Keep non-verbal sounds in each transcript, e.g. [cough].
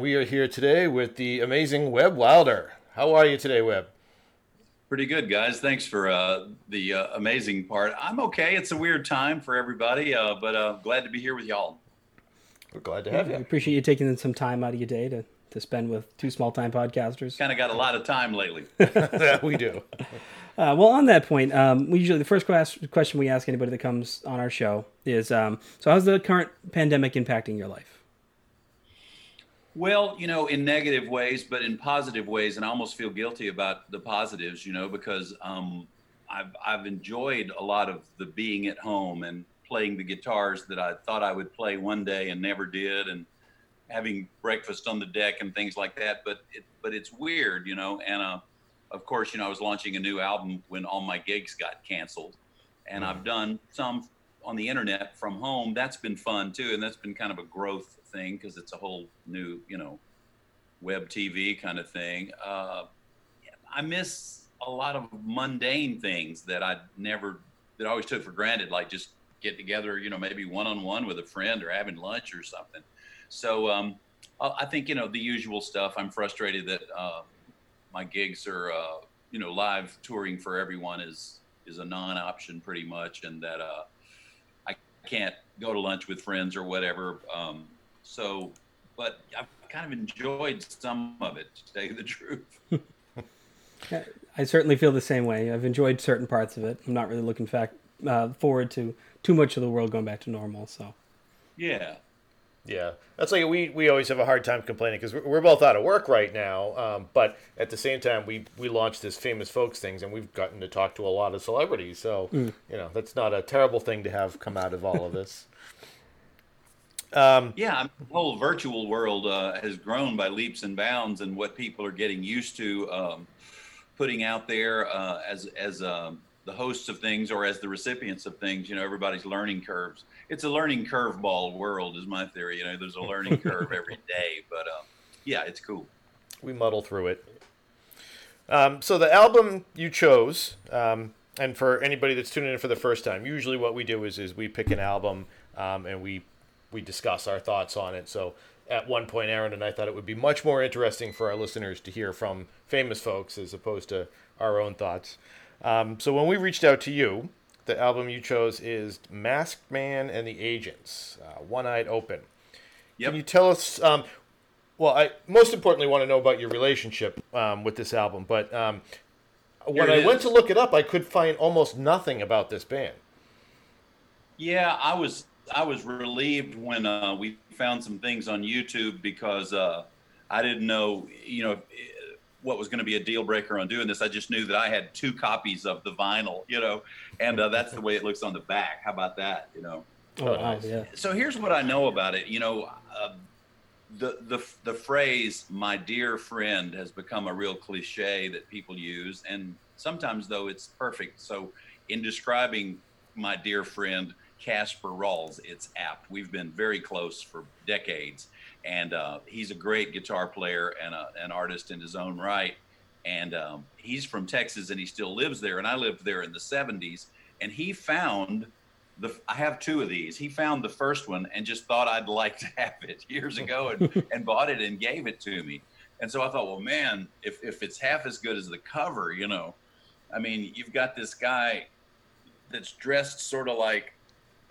We are here today with the amazing Webb Wilder. How are you today, Webb? Pretty good, guys. Thanks for uh, the uh, amazing part. I'm okay. It's a weird time for everybody, uh, but uh, glad to be here with y'all. We're glad to have yeah, you. I appreciate you taking some time out of your day to, to spend with two small time podcasters. Kind of got a lot of time lately. [laughs] yeah, we do. [laughs] Uh, well, on that point, um, we usually the first question we ask anybody that comes on our show is, um, so how's the current pandemic impacting your life? Well, you know, in negative ways, but in positive ways, and I almost feel guilty about the positives, you know, because um, I've I've enjoyed a lot of the being at home and playing the guitars that I thought I would play one day and never did, and having breakfast on the deck and things like that. But it, but it's weird, you know. And uh, of course, you know, I was launching a new album when all my gigs got canceled, and I've done some on the internet from home. That's been fun too, and that's been kind of a growth thing because it's a whole new, you know, web TV kind of thing. Uh, I miss a lot of mundane things that I never, that I always took for granted, like just get together, you know, maybe one on one with a friend or having lunch or something. So um, I think, you know, the usual stuff. I'm frustrated that uh, my gigs are, uh, you know, live touring for everyone is is a non-option pretty much, and that uh, I can't go to lunch with friends or whatever. Um, so, but I've kind of enjoyed some of it, to tell you the truth. [laughs] I certainly feel the same way. I've enjoyed certain parts of it. I'm not really looking fact, uh, forward to too much of the world going back to normal. So, yeah, yeah, that's like we we always have a hard time complaining because we're, we're both out of work right now. Um, but at the same time, we we launched this famous folks things, and we've gotten to talk to a lot of celebrities. So mm. you know that's not a terrible thing to have come out of all of this. Um, yeah, I mean, the whole virtual world uh, has grown by leaps and bounds, and what people are getting used to um, putting out there uh, as as um, the hosts of things or as the recipients of things. You know, everybody's learning curves. It's a learning curveball world, is my theory. You know, there's a learning [laughs] curve every day, but uh, yeah, it's cool. We muddle through it. Um, so the album you chose, um, and for anybody that's tuning in for the first time, usually what we do is is we pick an album um, and we we discuss our thoughts on it. So at one point, Aaron and I thought it would be much more interesting for our listeners to hear from famous folks as opposed to our own thoughts. Um, so when we reached out to you, the album you chose is Masked Man and the Agents, uh, One Eyed Open. Yep. Can you tell us? Um, well, I most importantly want to know about your relationship um, with this album. But um, when I is. went to look it up, I could find almost nothing about this band. Yeah, I was I was relieved when uh, we found some things on YouTube because uh, I didn't know, you know, what was going to be a deal breaker on doing this. I just knew that I had two copies of the vinyl, you know, and uh, that's the way it looks on the back. How about that, you know? Oh, wow, yeah. So here's what I know about it. You know, uh, the the the phrase "my dear friend" has become a real cliche that people use, and sometimes though it's perfect. So in describing my dear friend Casper Rawls. It's apt. We've been very close for decades, and uh, he's a great guitar player and a, an artist in his own right. And um, he's from Texas, and he still lives there. And I lived there in the '70s, and he found the. I have two of these. He found the first one and just thought I'd like to have it years ago, and, [laughs] and bought it and gave it to me. And so I thought, well, man, if if it's half as good as the cover, you know, I mean, you've got this guy that's dressed sort of like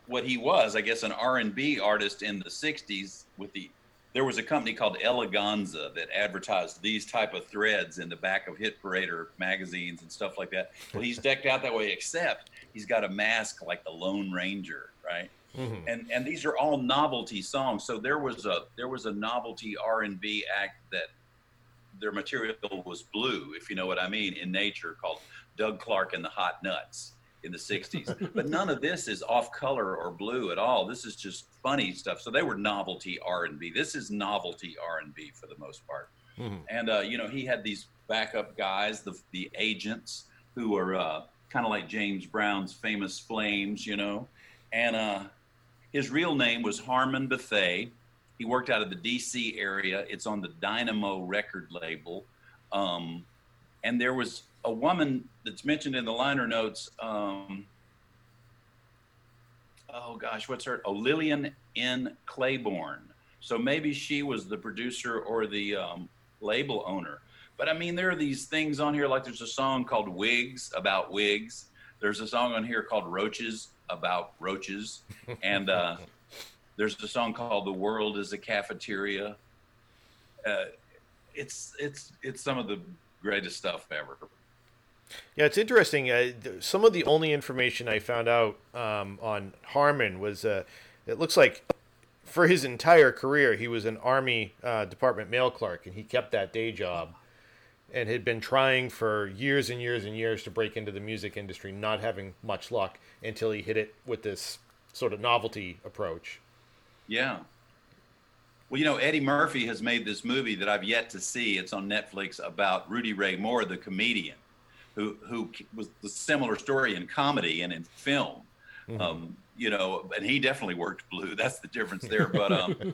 what he was, I guess, an R and B artist in the '60s. With the there was a company called Eleganza that advertised these type of threads in the back of hit parader magazines and stuff like that. Well, he's decked out that way, except he's got a mask like the Lone Ranger, right? Mm-hmm. And and these are all novelty songs. So there was a there was a novelty R and B act that their material was blue, if you know what I mean, in nature, called Doug Clark and the Hot Nuts in the 60s but none of this is off color or blue at all. This is just funny stuff. So they were novelty r&b this is novelty r&b for the most part. Mm-hmm. and uh, you know he had these backup guys the, the agents who are uh, kind of like james brown's famous flames you know? And uh, his real name was harmon Bethea. He worked out of the dc area. It's on the dynamo record label. Um, and there was a woman that's mentioned in the liner notes. Um, oh gosh, what's her? Oh, Lillian N. Claiborne. So maybe she was the producer or the um, label owner. But I mean, there are these things on here, like there's a song called Wigs about wigs. There's a song on here called Roaches about roaches. [laughs] And uh, there's a song called The World is a Cafeteria. Uh, it's, it's, it's some of the greatest stuff ever. Yeah, it's interesting. Uh, some of the only information I found out um, on Harmon was uh, it looks like for his entire career he was an Army uh, Department mail clerk, and he kept that day job, and had been trying for years and years and years to break into the music industry, not having much luck until he hit it with this sort of novelty approach. Yeah. Well, you know, Eddie Murphy has made this movie that I've yet to see. It's on Netflix about Rudy Ray Moore, the comedian who who was the similar story in comedy and in film. Mm-hmm. Um, you know, and he definitely worked blue. [laughs] That's the difference there. But um,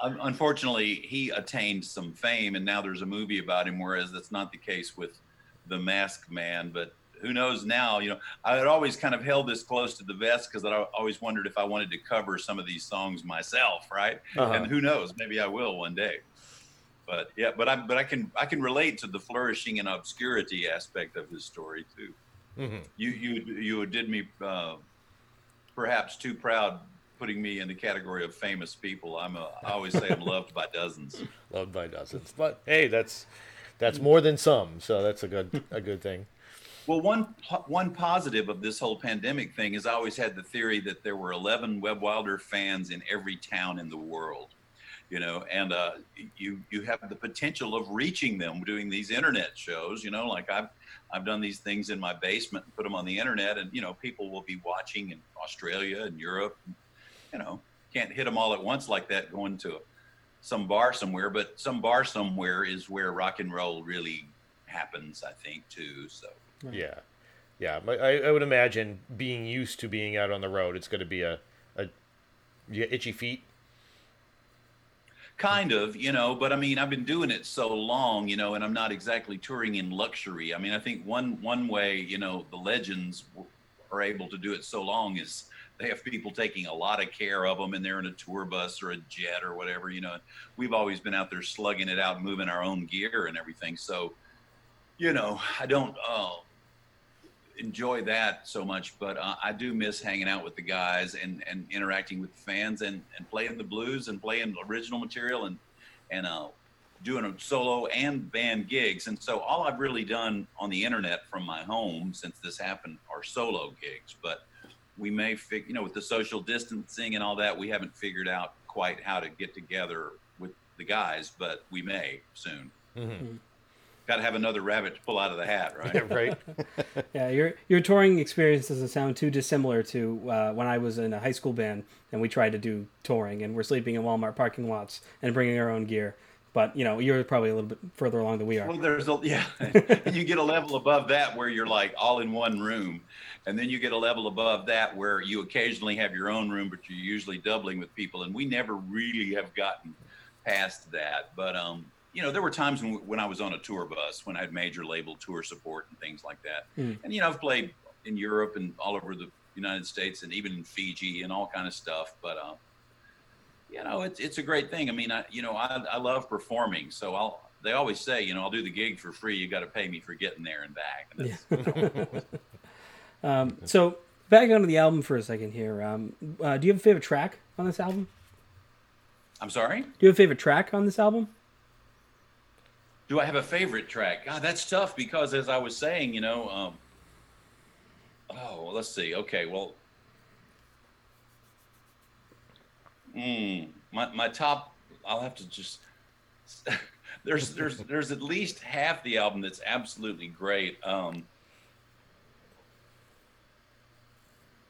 [laughs] unfortunately, he attained some fame, and now there's a movie about him. Whereas that's not the case with the Mask Man. But who knows now? You know, I had always kind of held this close to the vest because I always wondered if I wanted to cover some of these songs myself, right? Uh-huh. And who knows? Maybe I will one day but yeah, but I but I can I can relate to the flourishing and obscurity aspect of his story too. Mm-hmm. You you you did me uh, perhaps too proud putting me in the category of famous people. I'm a, I always say I'm loved by dozens. [laughs] Loved by dozens, but hey, that's that's more than some, so that's a good a good thing. Well, one one positive of this whole pandemic thing is I always had the theory that there were 11 Webb Wilder fans in every town in the world you know, and uh, you you have the potential of reaching them doing these internet shows. You know, like I've I've done these things in my basement and put them on the internet, and you know, people will be watching in Australia and Europe. And, you know, can't hit them all at once like that going to some bar somewhere, but some bar somewhere is where rock and roll really happens, I think, too. So yeah, yeah, I, I would imagine being used to being out on the road, it's going to be a a itchy feet kind of you know but i mean i've been doing it so long you know and i'm not exactly touring in luxury. I mean i think one one way you know the legends are able to do it so long is they have people taking a lot of care of them and they're in a tour bus or a jet or whatever you know we've always been out there slugging it out moving our own gear and everything. So you know i don't uh, enjoy that so much, but uh, I do miss hanging out with the guys and, and interacting with the fans and, and playing the blues and playing original material and and uh, doing a solo and band gigs. And so all I've really done on the internet from my home since this happened are solo gigs. But we may figure, you know, with the social distancing and all that, we haven't figured out quite how to get together with the guys, but we may soon. Mm-hmm. Got to have another rabbit to pull out of the hat, right? Yeah, [laughs] right. [laughs] yeah, your your touring experience doesn't sound too dissimilar to uh, when I was in a high school band and we tried to do touring and we're sleeping in Walmart parking lots and bringing our own gear. But you know, you're probably a little bit further along than we are. Well, there's a yeah, [laughs] you get a level above that where you're like all in one room, and then you get a level above that where you occasionally have your own room, but you're usually doubling with people. And we never really have gotten past that. But um, you know, there were times when, when I was on a tour bus when I had major label tour support and things like that. Mm. And you know, I've played in Europe and all over the United States and even in Fiji and all kind of stuff. But uh, you know, it's it's a great thing. I mean, I you know, I I love performing, so I'll. They always say, you know, I'll do the gig for free. You got to pay me for getting there and back. And yeah. [laughs] um, so back onto the album for a second here. Um, uh, do you have a favorite track on this album? I'm sorry. Do you have a favorite track on this album? Do I have a favorite track? God, that's tough because as I was saying, you know, um, oh, let's see. Okay, well, mm, my my top. I'll have to just. [laughs] there's there's there's at least half the album that's absolutely great. Um,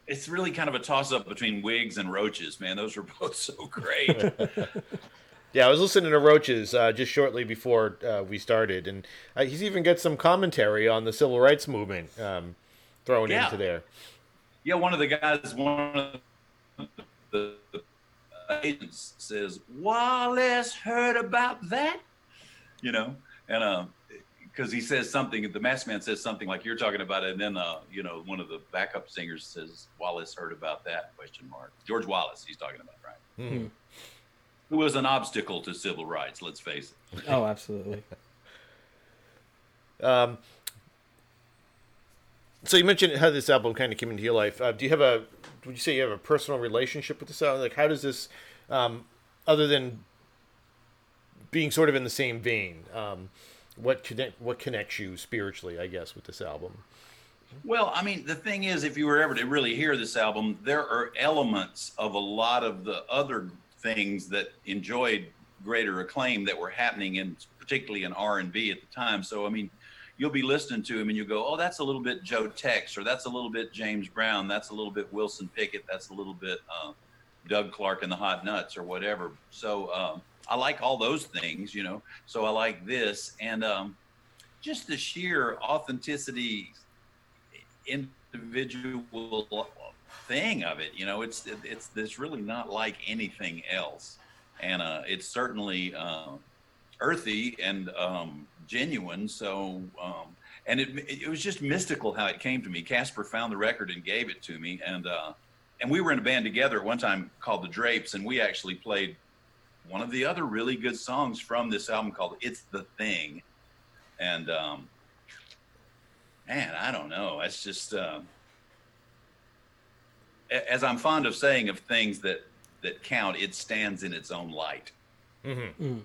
it's really kind of a toss up between Wigs and Roaches, man. Those were [laughs] both so great. [laughs] Yeah, I was listening to Roaches uh, just shortly before uh, we started, and uh, he's even got some commentary on the civil rights movement um, thrown yeah. into there. Yeah, one of the guys, one of the, the agents says, Wallace heard about that? You know, and because uh, he says something, the masked man says something like you're talking about it, and then, uh, you know, one of the backup singers says, Wallace heard about that, question mark. George Wallace he's talking about, right? Mm-hmm. Who was an obstacle to civil rights. Let's face it. Oh, absolutely. [laughs] Um, so you mentioned how this album kind of came into your life. Uh, do you have a? Would you say you have a personal relationship with this album? Like, how does this, um, other than being sort of in the same vein, um, what connect what connects you spiritually? I guess with this album. Well, I mean, the thing is, if you were ever to really hear this album, there are elements of a lot of the other things that enjoyed greater acclaim that were happening in particularly in R&B at the time. So, I mean, you'll be listening to him and you go, "Oh, that's a little bit Joe Tex, or that's a little bit James Brown, that's a little bit Wilson Pickett, that's a little bit uh, Doug Clark and the Hot Nuts, or whatever." So, um, I like all those things, you know. So I like this, and um, just the sheer authenticity individual thing of it. You know, it's it's it's really not like anything else, and uh, it's certainly uh, earthy and um, genuine. So, um, and it it was just mystical how it came to me. Casper found the record and gave it to me, and uh, and we were in a band together at one time called the Drapes, and we actually played one of the other really good songs from this album called "It's the Thing," and um, man, I don't know. It's just uh, as I'm fond of saying of things that that count, it stands in its own light. Mm-hmm. Mm.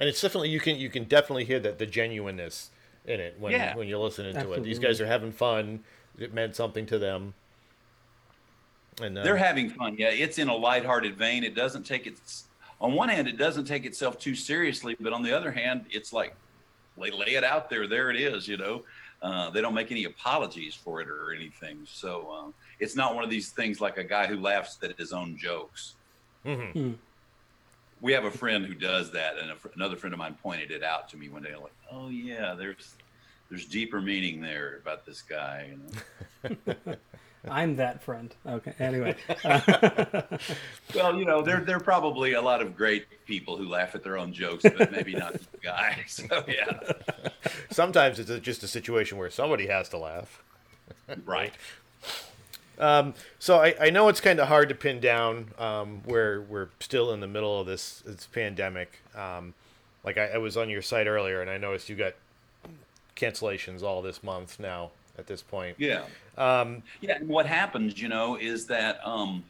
And it's definitely you can you can definitely hear that the genuineness in it when yeah. when you're listening to it. These guys are having fun. It meant something to them. And uh, they're having fun. Yeah, it's in a lighthearted vein. It doesn't take its on one hand, it doesn't take itself too seriously, but on the other hand, it's like they lay it out there. There it is. You know, uh, they don't make any apologies for it or anything. So uh, it's not one of these things like a guy who laughs at his own jokes. Mm-hmm. Mm. We have a friend who does that, and a, another friend of mine pointed it out to me one day. Like, oh yeah, there's there's deeper meaning there about this guy. You know? [laughs] I'm that friend. Okay. Anyway. [laughs] well, you know, there there are probably a lot of great people who laugh at their own jokes, but maybe not the guy. [laughs] So yeah. Sometimes it's just a situation where somebody has to laugh. right. Um, so I, I know it's kind of hard to pin down um, where we're still in the middle of this, this pandemic. Um, like I, I was on your site earlier, and I noticed you got cancellations all this month now at this point. Yeah. Um, yeah. And what happens, you know, is that, um,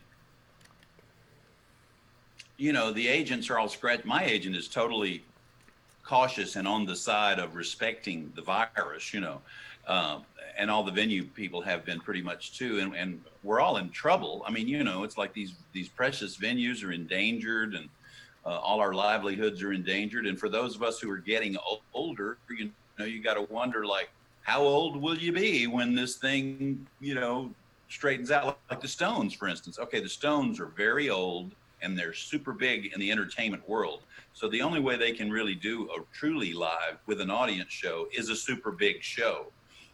you know, the agents are all scratch. My agent is totally cautious and on the side of respecting the virus, you know, uh, and all the venue people have been pretty much too. And, and we're all in trouble. I mean, you know, it's like these these precious venues are endangered and uh, all our livelihoods are endangered. And for those of us who are getting older, you know, you got to wonder like, how old will you be when this thing, you know, straightens out? Like the Stones, for instance. Okay, the Stones are very old and they're super big in the entertainment world. So the only way they can really do a truly live with an audience show is a super big show.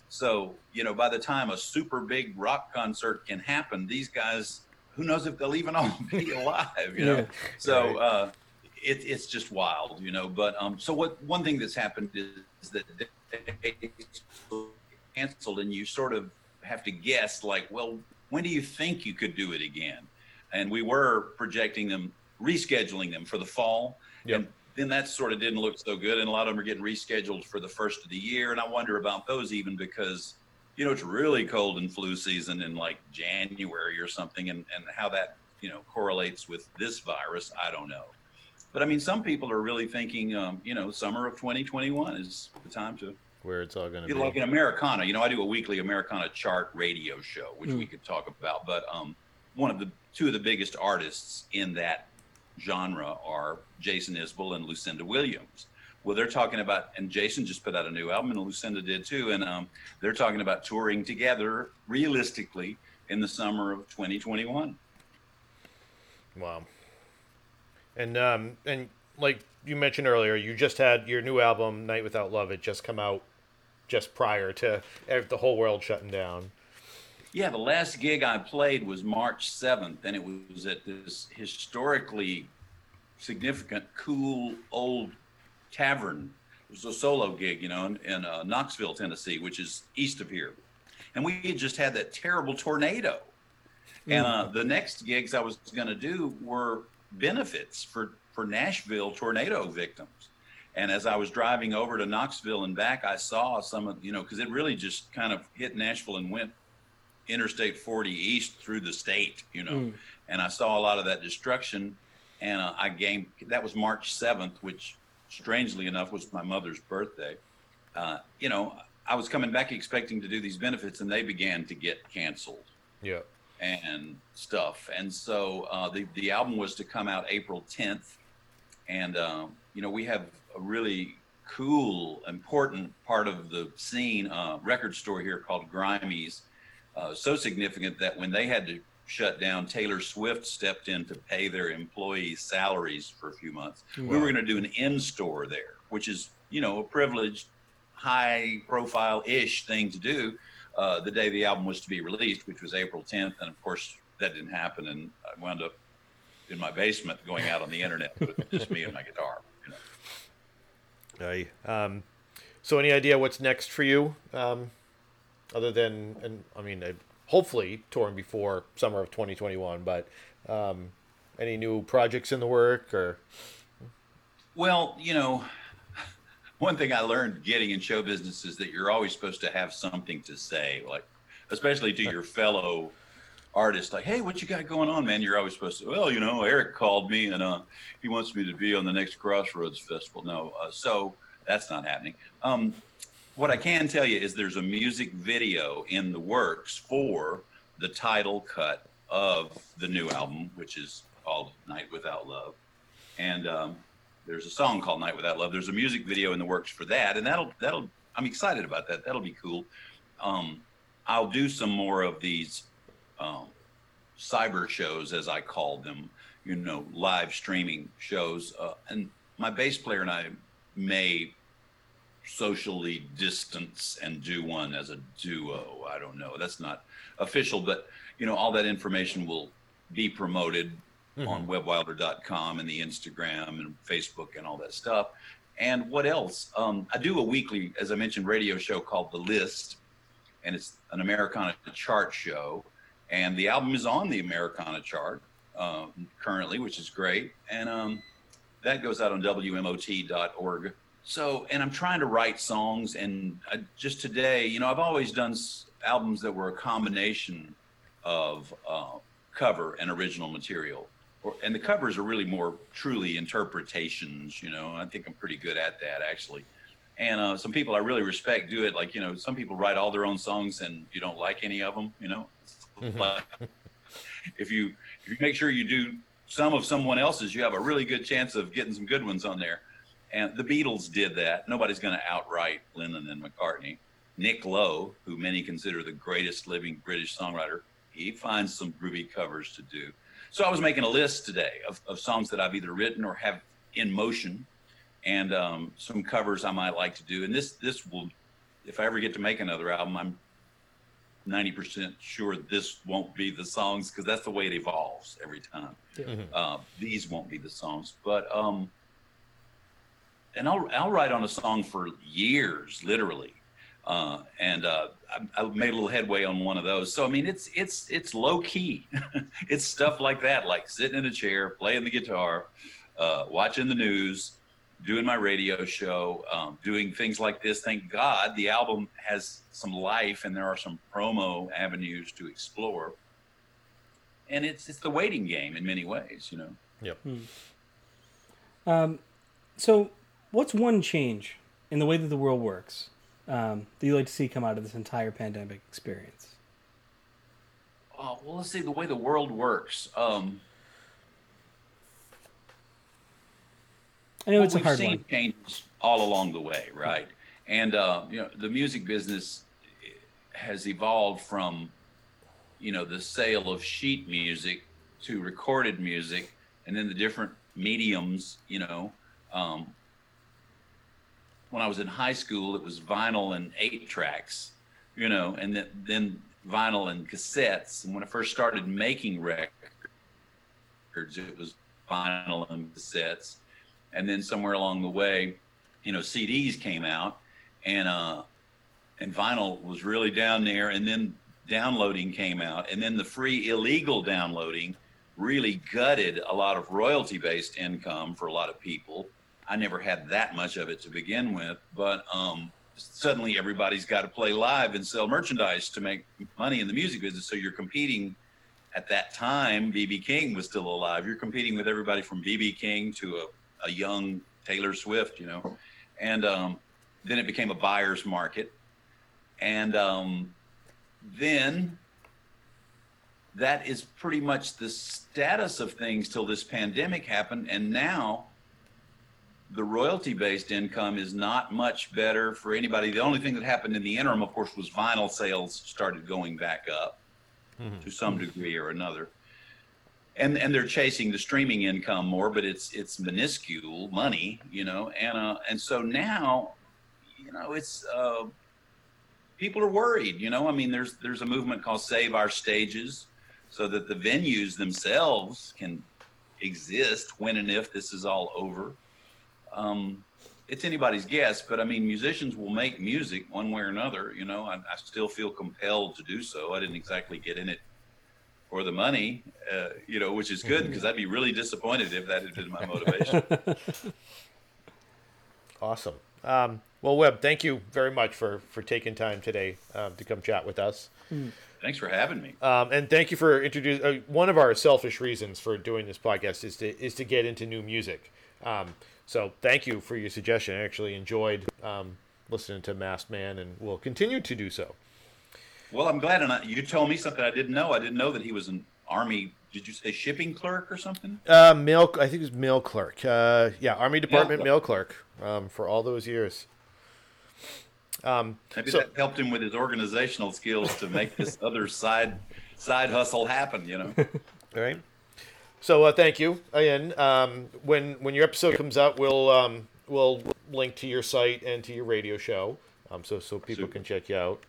So, you know, by the time a super big rock concert can happen, these guys, who knows if they'll even all [laughs] be alive, you know? Yeah. So, uh, it, it's just wild, you know. But um, so what? One thing that's happened is, is that canceled, and you sort of have to guess, like, well, when do you think you could do it again? And we were projecting them, rescheduling them for the fall. Yep. And then that sort of didn't look so good. And a lot of them are getting rescheduled for the first of the year. And I wonder about those even because, you know, it's really cold in flu season in like January or something. And, and how that, you know, correlates with this virus, I don't know. But I mean, some people are really thinking, um, you know, summer of 2021 is the time to where it's all going to be. Like in Americana, you know, I do a weekly Americana chart radio show, which mm. we could talk about. But um, one of the two of the biggest artists in that genre are Jason Isbell and Lucinda Williams. Well, they're talking about, and Jason just put out a new album, and Lucinda did too, and um, they're talking about touring together realistically in the summer of 2021. Wow. And um, and like you mentioned earlier, you just had your new album, Night Without Love, it just come out just prior to the whole world shutting down. Yeah, the last gig I played was March 7th, and it was at this historically significant, cool, old tavern. It was a solo gig, you know, in, in uh, Knoxville, Tennessee, which is east of here. And we had just had that terrible tornado. Mm. And uh, the next gigs I was going to do were benefits for for Nashville tornado victims. And as I was driving over to Knoxville and back, I saw some of, you know, because it really just kind of hit Nashville and went Interstate 40 east through the state, you know. Mm. And I saw a lot of that destruction. And uh, I gained, that was March 7th, which strangely enough was my mother's birthday. Uh, you know, I was coming back expecting to do these benefits and they began to get canceled. Yeah. And stuff. And so uh, the, the album was to come out April 10th. And, um, you know, we have a really cool, important part of the scene uh, record store here called Grimey's. Uh, so significant that when they had to shut down, Taylor Swift stepped in to pay their employees' salaries for a few months. Wow. We were going to do an in store there, which is, you know, a privileged, high profile ish thing to do uh, the day the album was to be released, which was April 10th. And of course, that didn't happen. And I wound up in my basement going out on the internet with [laughs] just me and my guitar. Aye. Um, so, any idea what's next for you, um, other than, and I mean, hopefully touring before summer of 2021, but um, any new projects in the work or? Well, you know, one thing I learned getting in show business is that you're always supposed to have something to say, like, especially to your fellow artist like hey what you got going on man? You're always supposed to well you know eric called me and uh, he wants me to be on the next crossroads festival. No uh, so that's not happening. Um, what i can tell you is there's a music video in the works for the title cut of the new album which is called night without love. And um, there's a song called night without love there's a music video in the works for that and that'll that'll i'm excited about that that'll be cool um, i'll do some more of these um, cyber shows, as I call them, you know, live streaming shows. Uh, and my bass player and I may socially distance and do one as a duo. I don't know. That's not official, but you know, all that information will be promoted mm-hmm. on webwilder.com and the Instagram and Facebook and all that stuff. And what else? Um, I do a weekly, as I mentioned, radio show called The List, and it's an Americana chart show and the album is on the Americana chart uh, currently, which is great. And um, that goes out on WMOT.org. So, and I'm trying to write songs, and I, just today, you know, I've always done albums that were a combination of uh, cover and original material. Or, and the covers are really more truly interpretations, you know. I think I'm pretty good at that, actually. And uh, some people I really respect do it. Like, you know, some people write all their own songs and you don't like any of them, you know. Mm-hmm. But [laughs] if you if you make sure you do some of someone else's, you have a really good chance of getting some good ones on there. And the Beatles did that. Nobody's going to outright Lennon and McCartney. Nick Lowe, who many consider the greatest living British songwriter, he finds some groovy covers to do. So I was making a list today of, of songs that I've either written or have in motion, and um, some covers I might like to do. And this this will, if I ever get to make another album, I'm 90% sure this won't be the songs because that's the way it evolves every time. Mm-hmm. Uh, these won't be the songs, but um, and I'll I'll write on a song for years, literally, uh, and uh, I, I, made a little headway on one of those. So I mean, it's it's it's low key. [laughs] it's stuff like that, like sitting in a chair, playing the guitar, uh, watching the news, doing my radio show, um, doing things like this. Thank God the album has some life and there are some promo avenues to explore. And it's it's the waiting game in many ways, you know. Yep. Hmm. Um, so, what's one change in the way that the world works um, that you like to see come out of this entire pandemic experience? Oh, well, let's see the way the world works. Um, I know it's a hard seen one. changes all along the way, right? And uh, you know, the music business has evolved from, you know, the sale of sheet music to recorded music, and then the different mediums. You know, um, when I was in high school, it was vinyl and eight tracks. You know, and then then vinyl and cassettes. And when I first started making records, it was vinyl and cassettes and then somewhere along the way, you know, CDs came out, and uh, and vinyl was really down there, and then downloading came out, and then the free illegal downloading really gutted a lot of royalty based income for a lot of people. I never had that much of it to begin with, but um, suddenly everybody's got to play live and sell merchandise to make money in the music business. So you're competing at that time. BB King was still alive. You're competing with everybody from BB King to a, a young Taylor Swift, you know, and um, then it became a buyer's market, and um, then that is pretty much the status of things till this pandemic happened, and now the royalty based income is not much better for anybody. The only thing that happened in the interim, of course, was vinyl sales started going back up mm-hmm. to some degree or another. And, and they're chasing the streaming income more, but it's it's minuscule money, you know, and uh, and so now, you know, it's uh, people are worried, you know. I mean, there's there's a movement called Save Our Stages, so that the venues themselves can exist when and if this is all over um, it's anybody's guess, but I mean, musicians will make music one way or another. You know, I, I still feel compelled to do so. I didn't exactly get in it for the money, uh, you know, which is good mm-hmm. because I'd be really disappointed if that had been my motivation. [laughs] awesome. Um, well, Webb, thank you very much for for taking time today uh, to come chat with us. Mm. Thanks for having me. Um, and thank you for introducing. Uh, one of our selfish reasons for doing this podcast is to is to get into new music. Um, so thank you for your suggestion. I actually enjoyed um, listening to Masked Man, and will continue to do so. Well, I'm glad, and I, you told me something I didn't know. I didn't know that he was an army. Did you say shipping clerk or something? Uh, mail. I think it was mail clerk. Uh, yeah, Army Department mail, mail clerk um, for all those years. Um, Maybe so, that helped him with his organizational skills to make this [laughs] other side side hustle happen. You know. [laughs] Right. So uh, thank you again. Um, when when your episode comes out, we'll um, we'll link to your site and to your radio show, um, so so people Super. can check you out.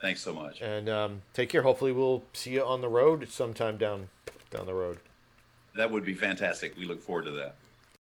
Thanks so much. And um, take care. Hopefully, we'll see you on the road sometime down down the road. That would be fantastic. We look forward to that.